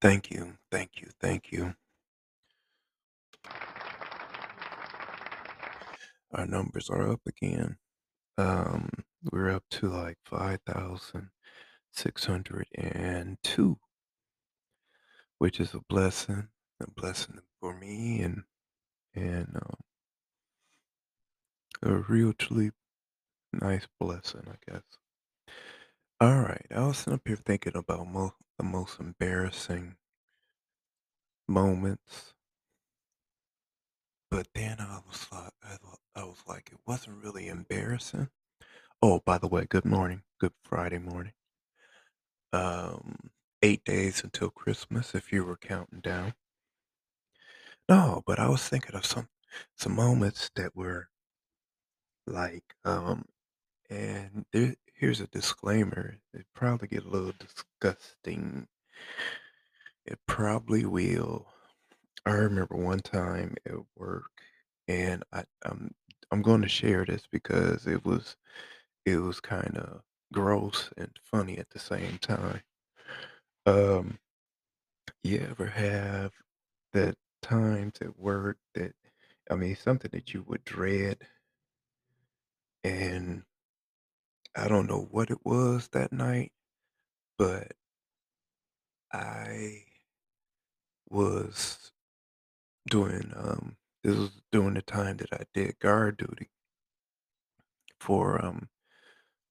Thank you, thank you, thank you. Our numbers are up again. Um, we're up to like 5,602, which is a blessing, a blessing for me and and um, a real truly nice blessing, I guess. All right, I was up here thinking about the most embarrassing moments, but then I was like, I, was like, it wasn't really embarrassing. Oh, by the way, good morning, good Friday morning. Um, eight days until Christmas, if you were counting down. No, but I was thinking of some some moments that were like, um, and there, here's a disclaimer. It probably get a little disgusting. It probably will. I remember one time at work, and I, I'm I'm going to share this because it was it was kind of gross and funny at the same time. Um, you ever have that times at work that I mean something that you would dread and I don't know what it was that night, but I was doing um this was during the time that I did guard duty for um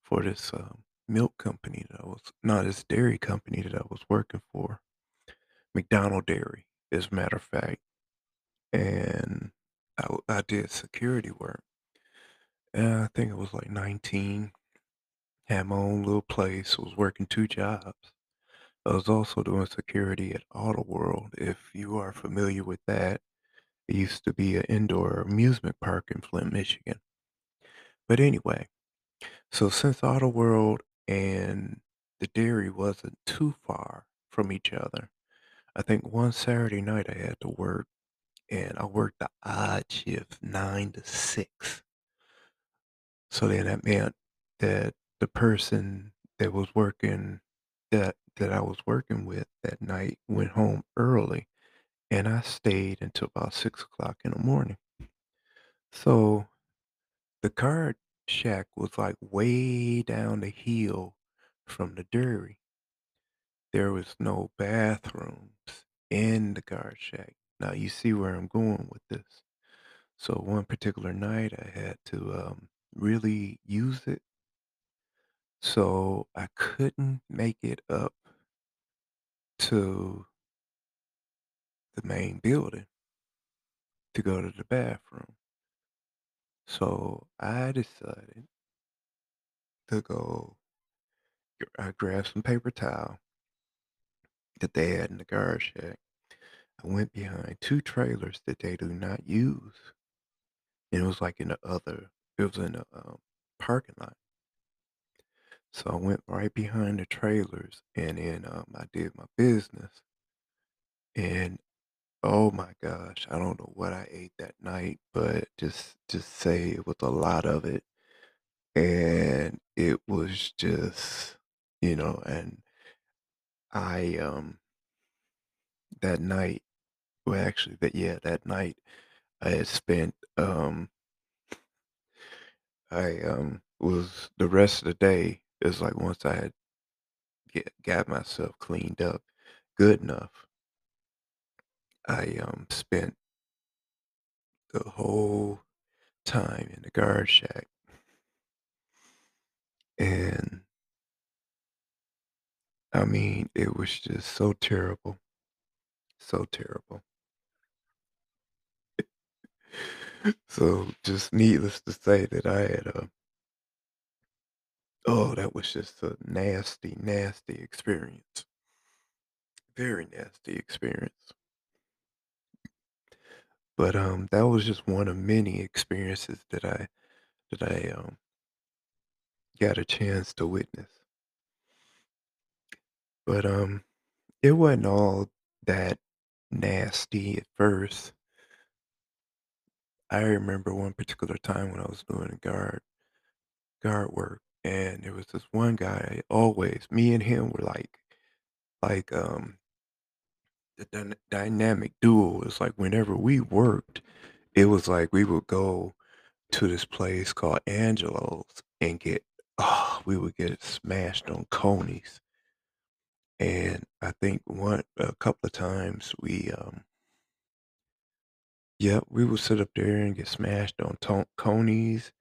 for this um, milk company that I was not this dairy company that I was working for, McDonald Dairy, as a matter of fact, and I did security work, and I think it was like 19, had my own little place, was working two jobs. I was also doing security at Auto World. If you are familiar with that, it used to be an indoor amusement park in Flint, Michigan. But anyway, so since Auto World and the dairy wasn't too far from each other, I think one Saturday night I had to work and I worked the odd shift, nine to six. So then that meant that the person that was working that that I was working with that night went home early and I stayed until about six o'clock in the morning. So the card shack was like way down the hill from the dairy. There was no bathrooms in the guard shack. Now you see where I'm going with this. So one particular night I had to um, really use it. So I couldn't make it up to the main building to go to the bathroom. So I decided to go, I grabbed some paper towel that they had in the guard shack. I went behind two trailers that they do not use. And it was like in the other, it was in the um, parking lot. So I went right behind the trailers and then um, I did my business. And oh my gosh, I don't know what I ate that night, but just just say it was a lot of it. And it was just, you know, and I um that night, well actually that yeah, that night I had spent um I um was the rest of the day is like once I had get, got myself cleaned up good enough, I um spent the whole time in the guard shack and I mean it was just so terrible, so terrible. So just needless to say that I had a oh that was just a nasty, nasty experience. Very nasty experience. But um that was just one of many experiences that I that I um got a chance to witness. But um it wasn't all that nasty at first. I remember one particular time when I was doing guard guard work and there was this one guy always me and him were like like um the dyna dynamic duo is, like, whenever we worked, it was like we would go to this place called Angelo's and get oh, we would get smashed on conies And I think one a couple of times we, um Yep, we would sit up there and get smashed on Coney's.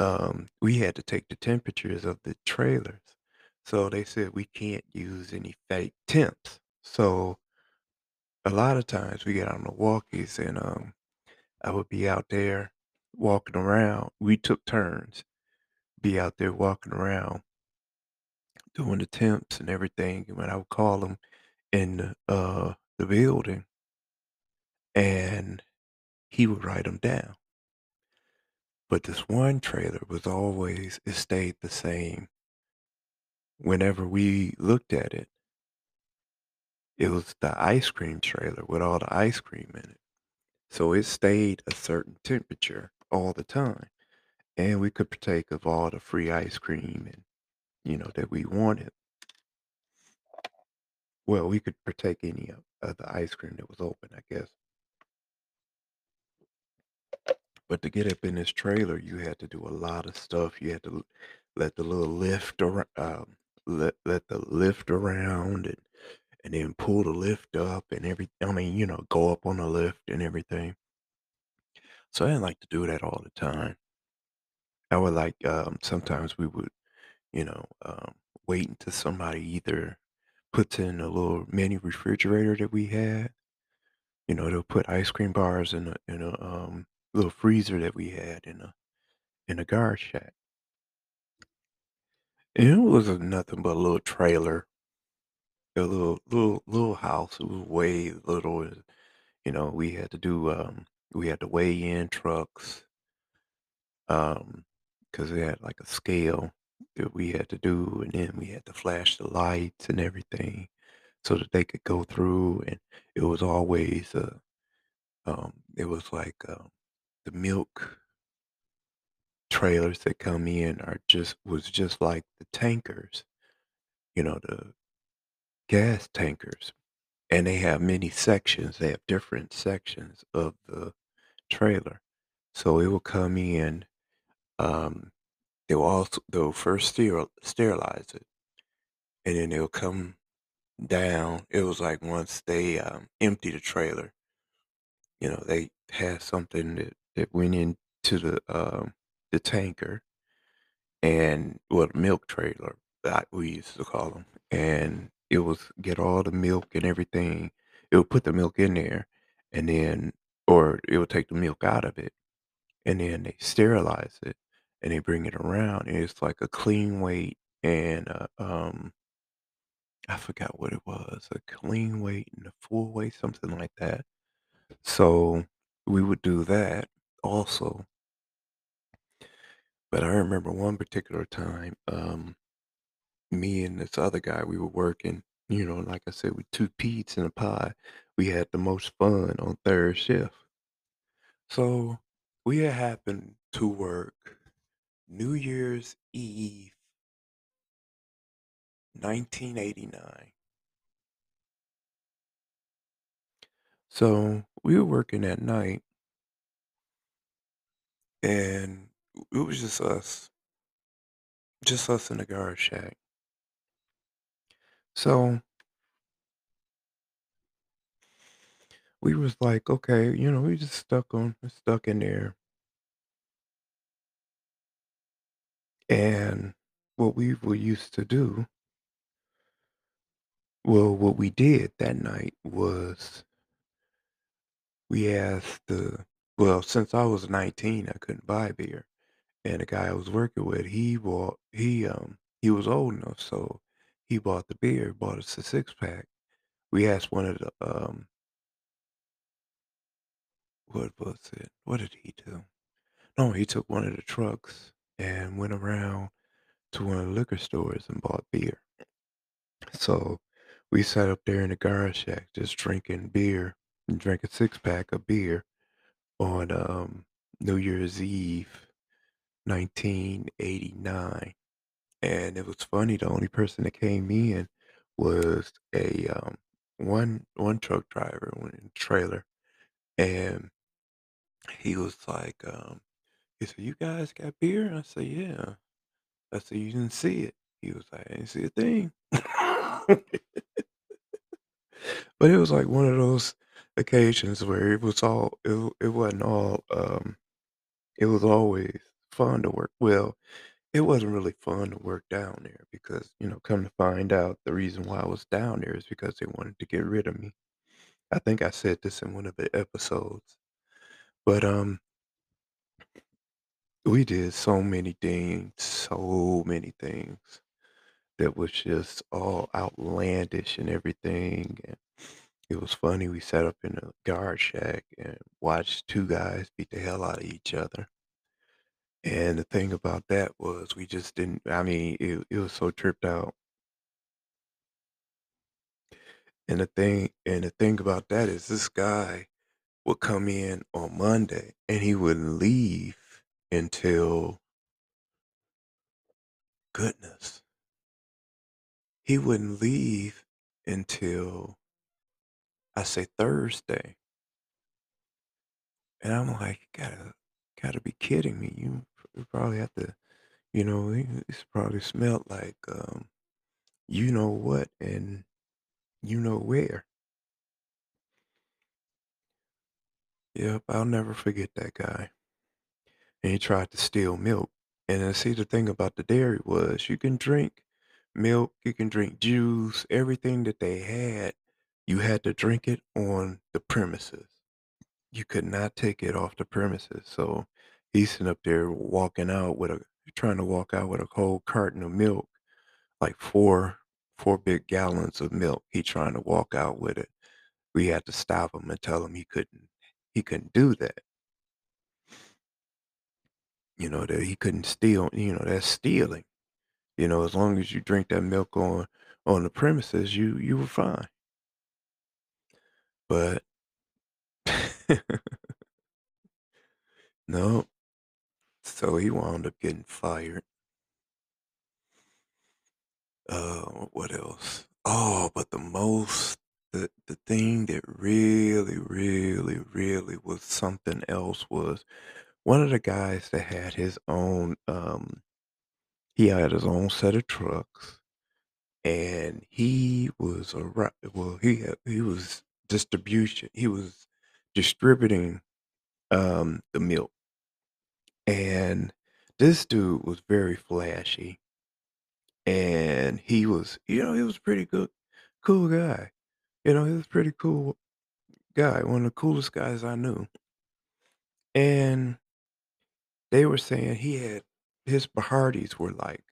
Um, we had to take the temperatures of the trailers. So they said we can't use any fake temps. So a lot of times we get on the walkies and um I would be out there walking around. We took turns, be out there walking around doing the temps and everything. And when I would call them in the, uh, the building and he would write them down. But this one trailer was always, it stayed the same. Whenever we looked at it, it was the ice cream trailer with all the ice cream in it. So it stayed a certain temperature all the time. And we could partake of all the free ice cream and, you know, that we wanted. Well, we could partake any of, of the ice cream that was open, I guess. But to get up in this trailer, you had to do a lot of stuff. You had to let the little lift around, um, let let the lift around, and and then pull the lift up and every. I mean, you know, go up on the lift and everything. So I didn't like to do that all the time. I would like um, sometimes we would, you know, um, wait until somebody either puts in a little mini refrigerator that we had. You know, they'll put ice cream bars in a in a um, little freezer that we had in a in a guard shack. And it was nothing but a little trailer, a little little little house. It was way little. You know, we had to do um we had to weigh in trucks um because we had like a scale that we had to do, and then we had to flash the lights and everything so that they could go through. And it was always uh um it was like um the milk trailers that come in are just was just like the tankers, you know, the gas tankers and they have many sections. They have different sections of the trailer. So it will come in. Um, they will also they'll first steril, sterilize it, and then they'll come down. It was like once they um, empty the trailer, you know, they had something that that went into the um, the tanker and well, milk trailer that we used to call them, and it was get all the milk and everything. It would put the milk in there, and then or it would take the milk out of it, and then they sterilize it, and they bring it around, and it's like a clean weight and a, um, I forgot what it was, a clean weight and a full weight, something like that. So we would do that also. But I remember one particular time, um, me and this other guy, we were working, you know, like I said, with two peas in a pie. We had the most fun on third shift. So we had happened to work New Year's Eve, 1989. So we were working at night and it was just us, just us in the guard shack. So we was like, okay, you know, we just stuck on, stuck in there. And what we were used to do Well, what we did that night was we asked the well, since I was 19, I couldn't buy beer, and the guy I was working with, he bought he um he was old enough, so he bought the beer, bought us a six pack. We asked one of the um what was it? What did he do? No, he took one of the trucks and went around to one of the liquor stores and bought beer. So we sat up there in the garage shack just drinking beer and drank a six pack of beer on um, New Year's Eve, 1989. And it was funny, the only person that came in was a um, one one truck driver in a trailer, and he was like, um, he said, "You guys got beer?" I said, "Yeah." I said, "You didn't see it." He was like, "I didn't see a thing." But it was like one of those occasions where it was all it it wasn't all, um it was always fun to work well, it wasn't really fun to work down there because, you know, come to find out the reason why I was down there is because they wanted to get rid of me. I think I said this in one of the episodes. But, um we did so many things, so many things that was just all outlandish and everything, and it was funny, we sat up in a guard shack and watched 2 guys beat the hell out of each other. And the thing about that was we just didn't I mean, it it was so tripped out. And the thing and the thing about that is this guy would come in on Monday, and he wouldn't leave until goodness he wouldn't leave until I say Thursday. And I'm like, gotta gotta be kidding me. You probably have to" you know, he's probably smelled like, um, you know what and you know where. Yep, I'll never forget that guy. And he tried to steal milk. And I see, the thing about the dairy was you can drink milk, you can drink juice, everything that they had, you had to drink it on the premises. You could not take it off the premises, so he's sitting up there walking out with a trying to walk out with a whole carton of milk, like 4 4 big gallons of milk, he trying to walk out with it. We had to stop him and tell him he couldn't he couldn't do that. You know, that he couldn't steal you know, that's stealing. You know, as long as you drink that milk on on the premises, you you were fine. But No. So he wound up getting fired. Uh, what else? Oh, but the most the the thing that really, really, really was something else was one of the guys that had his own, um he had his own set of trucks, and he was a well, he had he was distribution he was distributing, um, the milk. And this dude was very flashy. And he was you know, he was pretty good cool guy. You know, he was pretty cool guy, one of the coolest guys I knew. And they were saying he had his parties were like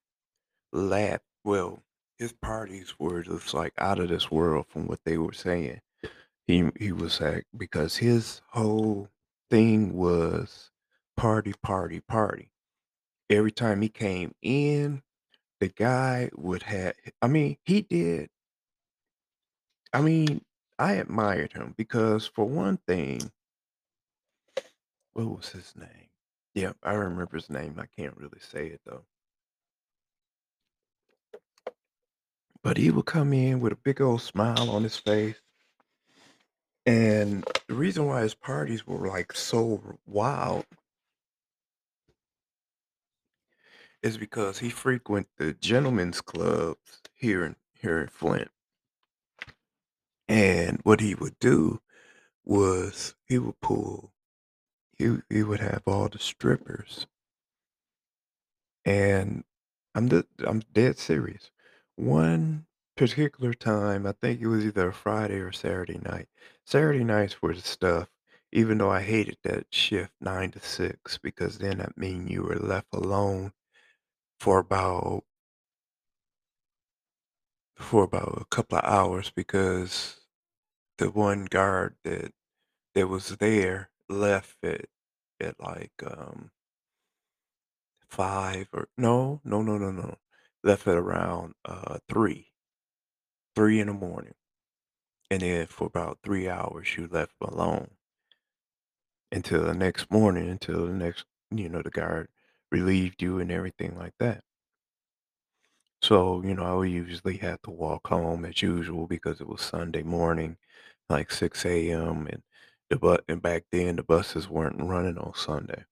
lap well, his parties were just, like, out of this world from what they were saying. He he was like because his whole thing was party, party, party. Every time he came in, the guy would have I mean, he did I mean, I admired him because for one thing what was his name? Yeah, I remember his name, I can't really say it though. But he would come in with a big old smile on his face and the reason why his parties were, like, so wild is because he frequent the gentlemen's clubs here in here in Flint. And what he would do was he would pull he he would have all the strippers and I'm d I'm dead serious. One particular time, I think it was either a Friday or Saturday night. Saturday nights were the stuff, even though I hated that shift 9 to 6 because then that mean you were left alone for about for about a couple of hours because the one guard that that was there left at at, like, um 5 or no, no, no, no, no, left at around, uh, 3. 3 in the morning. And then for about 3 hours, you left alone until the next morning, until the next you know, the guard relieved you and everything like that. So, you know, I would usually have to walk home as usual because it was Sunday morning, like 6 AM, and the bu and back then, the buses weren't running on Sunday.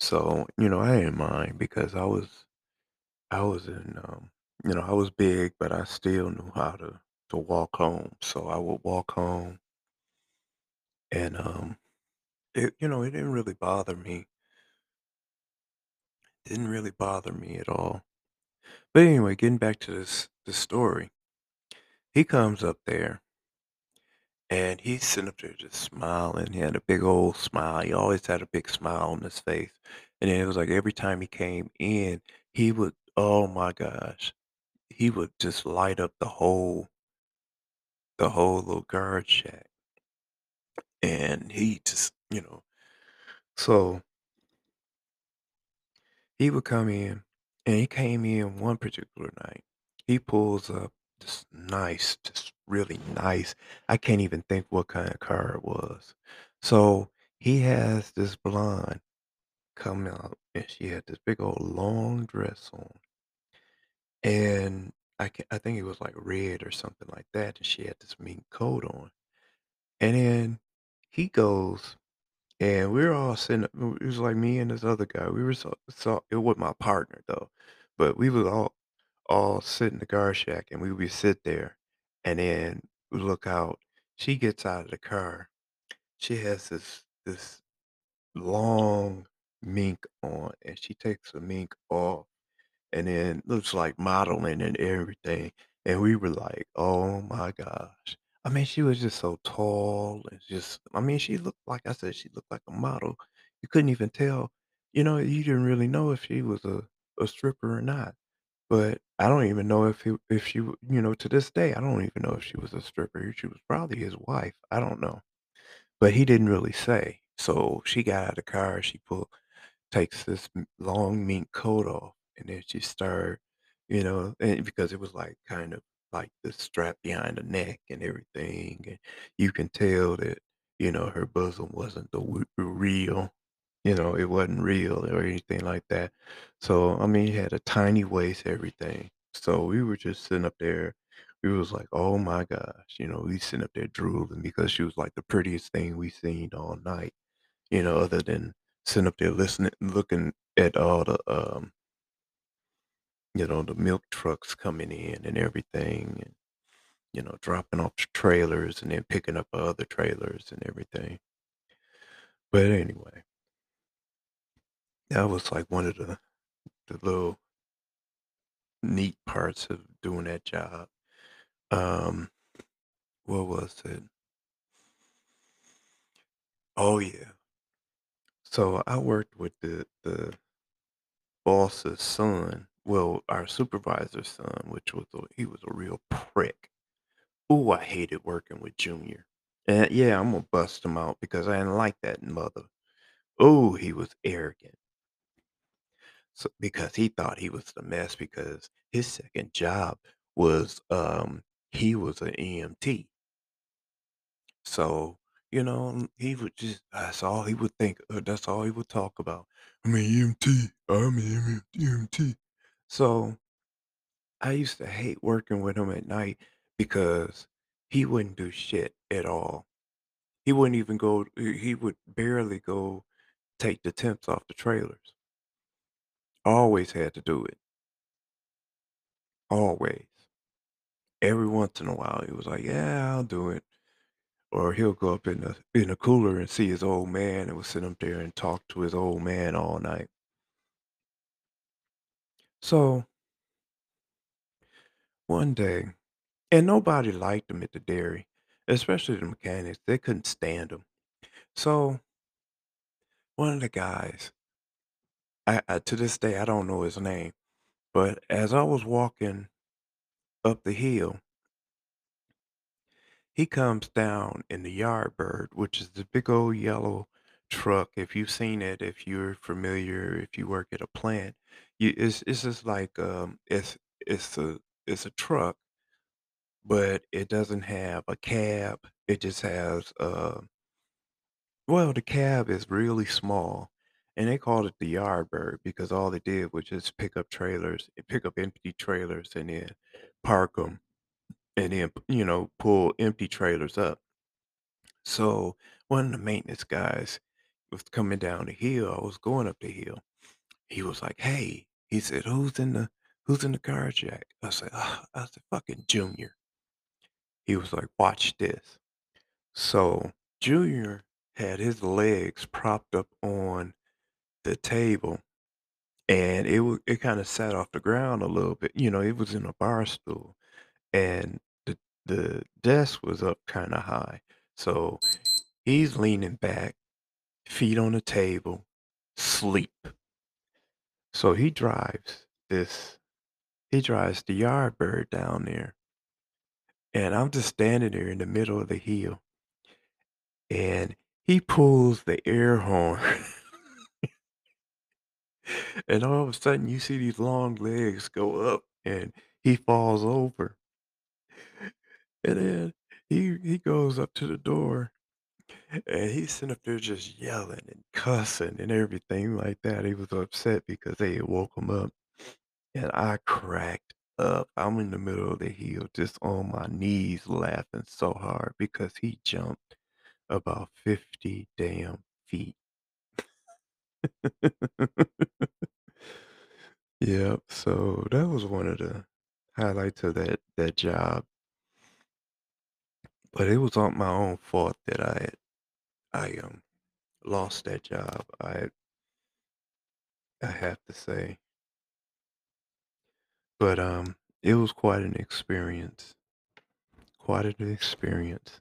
So, you know, I didn't mind because I was I was in, um, you know, I was big, but I still knew how to to walk home. So I would walk home and um it you know, it didn't really bother me. Didn't really bother me at all. But anyway, getting back to this this story. He comes up there and he's sitting up there just smiling. He had a big old smile. He always had a big smile on his face. And then it was like every time he came in, he would oh my gosh, he would just light up the whole the whole little guard shack. And he just, you know, so he would come in and he came in one particular night. He pulls up this nice, just really nice. I can't even think what kind of car it was. So he has this blonde come out and she had this big old long dress on. And I can I think it was like red or something like that. And she had this mink coat on. And then he goes And we were all sitting it was like me and this other guy. We were so so it was my partner though, but we would all all sit in the guard shack and we would sit there and then we look out. She gets out of the car. She has this this long mink on and she takes the mink off and then looks like modeling and everything. And we were like, "Oh my gosh." I mean, she was just so tall and just I mean, she looked like I said, she looked like a model. You couldn't even tell, you know, you didn't really know if she was a a stripper or not. But I don't even know if he if she you know, to this day, I don't even know if she was a stripper. She was probably his wife. I don't know. But he didn't really say. So she got out of the car, she pulled takes this long mink coat off, and then she started, you know and because it was, like, kind of like the strap behind the neck and everything, and you can tell that, you know, her bosom wasn't the real, you know, it wasn't real or anything like that. So, I mean, he had a tiny waist, everything. So we were just sitting up there. We was like, "Oh my gosh," you know, we sitting up there drooling because she was, like, the prettiest thing we seen all night you know, other than sitting up there listening looking at all the, um, you know, the milk trucks coming in and everything and, you know, dropping off trailers and then picking up other trailers and everything. But anyway, that was like one of the the little neat parts of doing that job. Um, what was it? Oh, yeah. So I worked with the the boss's son, well, our supervisor's son, which was a he was a real prick. Ooh, I hated working with Junior. And yeah, I'm gonna bust him out because I didn't like that mother. Oh, he was arrogant. So because he thought he was the mess because his second job was um he was an EMT. So, you know, he would just that's all he would think. Uh, that's all he would talk about. I'm an EMT. I'm an EMT. So I used to hate working with him at night because he wouldn't do shit at all. He wouldn't even go he would barely go take the temps off the trailers. Always had to do it. Always. Every once in a while, he was like, "Yeah, I'll do it." Or he'll go up in the in the cooler and see his old man and would sit up there and talk to his old man all night. So, one day and nobody liked him at the dairy, especially the mechanics, they couldn't stand him. So, one of the guys, I I to this day, I don't know his name, but as I was walking up the hill He comes down in the Yardbird, which is the big old yellow truck. If you've seen it, if you're familiar, if you work at a plant, you it's it's just like, um, it's it's a it's a truck, but it doesn't have a cab. It just has, uh well, the cab is really small, and they called it the Yardbird because all they did was just pick up trailers and pick up empty trailers and then park 'em and then, you know, pull empty trailers up. So, one of the maintenance guys was coming down the hill, I was going up the hill. He was like, "Hey," he said, "Who's in the who's in the car jack?" I said, "Uh," I said, "Fucking Junior." He was like, "Watch this." So, Junior had his legs propped up on the table, and it it kinda sat off the ground a little bit, you know, it was in a bar stool, and the the desk was up kinda high, so he's leaning back, feet on the table, sleep. So he drives this he drives the yard bird down there and I'm just standing there in the middle of the hill and he pulls the air horn. And all of a sudden, you see these long legs go up, and he falls over. And then he he goes up to the door, and he's sitting up there just yelling and cussing and everything like that. He was upset because they had woke him up, and I cracked up. I'm in the middle of the hill just on my knees laughing so hard because he jumped about 50 damn feet. Yep, so that was one of the highlights of that that job. But it was on my own fault that I I, um, lost that job. I I have to say. But, um, it was quite an experience. Quite an experience.